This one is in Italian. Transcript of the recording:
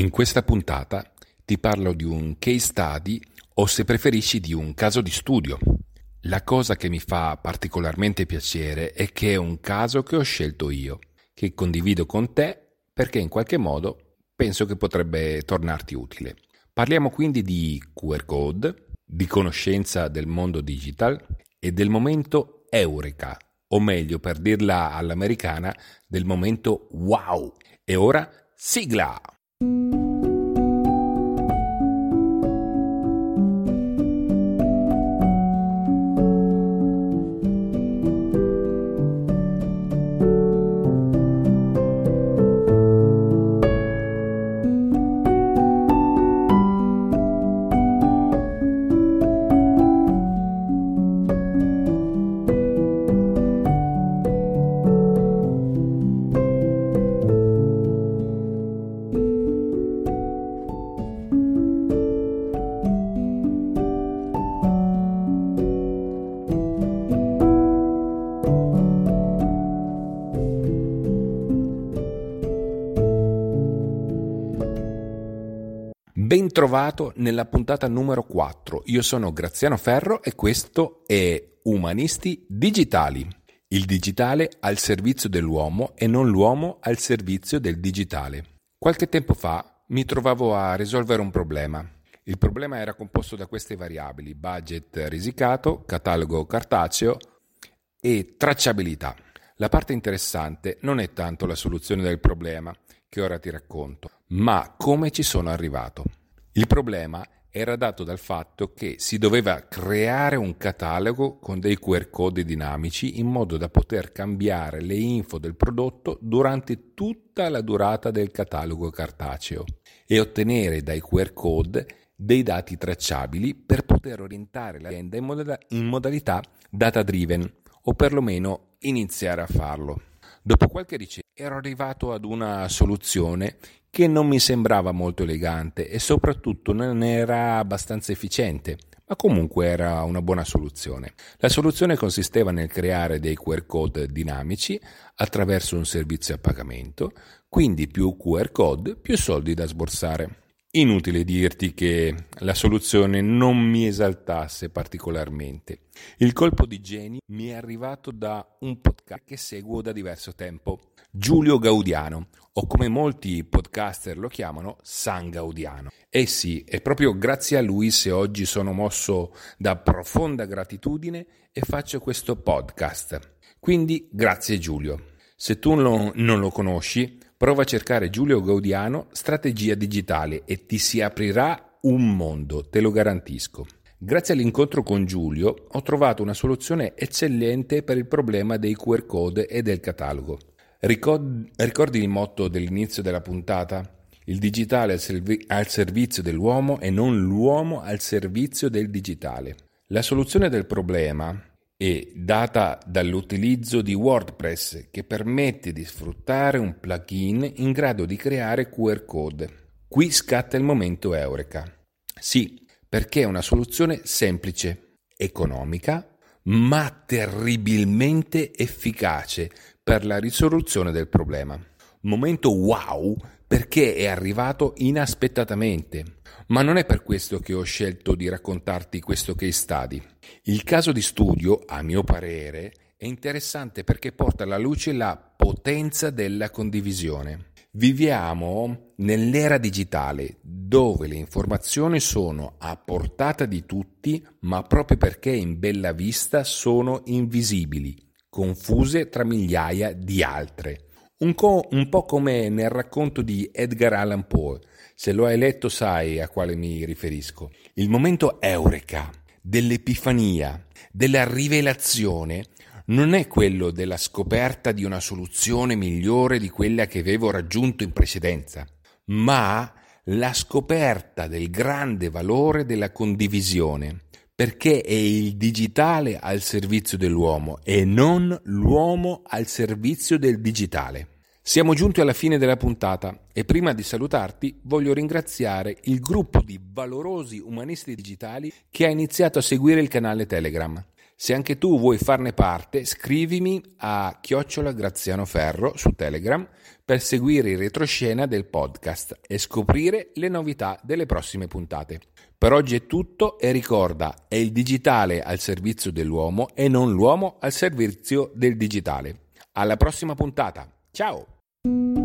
In questa puntata ti parlo di un case study o se preferisci di un caso di studio. La cosa che mi fa particolarmente piacere è che è un caso che ho scelto io, che condivido con te perché in qualche modo penso che potrebbe tornarti utile. Parliamo quindi di QR code, di conoscenza del mondo digital e del momento Eureka, o meglio per dirla all'americana, del momento wow. E ora sigla! Ben trovato nella puntata numero 4. Io sono Graziano Ferro e questo è Umanisti Digitali. Il digitale al servizio dell'uomo e non l'uomo al servizio del digitale. Qualche tempo fa mi trovavo a risolvere un problema. Il problema era composto da queste variabili: budget risicato, catalogo cartaceo e tracciabilità. La parte interessante non è tanto la soluzione del problema, che ora ti racconto, ma come ci sono arrivato. Il problema era dato dal fatto che si doveva creare un catalogo con dei QR code dinamici in modo da poter cambiare le info del prodotto durante tutta la durata del catalogo cartaceo e ottenere dai QR code dei dati tracciabili per poter orientare l'azienda in, modalità data driven o perlomeno iniziare a farlo. Dopo qualche ricerca ero arrivato ad una soluzione che non mi sembrava molto elegante e soprattutto non era abbastanza efficiente, ma comunque era una buona soluzione. La soluzione consisteva nel creare dei QR code dinamici attraverso un servizio a pagamento, quindi più QR code, più soldi da sborsare. Inutile dirti che la soluzione non mi esaltasse particolarmente. Il colpo di genio mi è arrivato da un podcast che seguo da diverso tempo, Giulio Gaudiano, o come molti podcaster lo chiamano, San Gaudiano. Eh sì, è proprio grazie a lui se oggi sono mosso da profonda gratitudine e faccio questo podcast. Quindi grazie Giulio. Se tu non lo conosci, Prova a cercare Giulio Gaudiano Strategia Digitale e ti si aprirà un mondo, te lo garantisco. Grazie all'incontro con Giulio ho trovato una soluzione eccellente per il problema dei QR code e del catalogo. ricordi il motto dell'inizio della puntata? Il digitale al, servi- al servizio dell'uomo e non l'uomo al servizio del digitale. La soluzione del problema è data dall'utilizzo di WordPress che permette di sfruttare un plugin in grado di creare QR code. Qui scatta il momento Eureka. Sì, perché è una soluzione semplice, economica, ma terribilmente efficace per la risoluzione del problema. Momento wow perché è arrivato inaspettatamente. Ma non è per questo che ho scelto di raccontarti questo case study. Il caso di studio, a mio parere, è interessante perché porta alla luce la potenza della condivisione. Viviamo nell'era digitale dove le informazioni sono a portata di tutti, ma proprio perché in bella vista sono invisibili, confuse tra migliaia di altre. Un, co- un po' come nel racconto di Edgar Allan Poe, se lo hai letto sai a quale mi riferisco. Il momento eureka, dell'epifania, della rivelazione, non è quello della scoperta di una soluzione migliore di quella che avevo raggiunto in precedenza, ma la scoperta del grande valore della condivisione, perché è il digitale al servizio dell'uomo e non l'uomo al servizio del digitale. Siamo giunti alla fine della puntata e prima di salutarti voglio ringraziare il gruppo di valorosi umanisti digitali che ha iniziato a seguire il canale Telegram. Se anche tu vuoi farne parte, scrivimi a chiocciola Graziano Ferro su Telegram per seguire il retroscena del podcast e scoprire le novità delle prossime puntate. Per oggi è tutto e ricorda, è il digitale al servizio dell'uomo e non l'uomo al servizio del digitale. Alla prossima puntata. Ciao!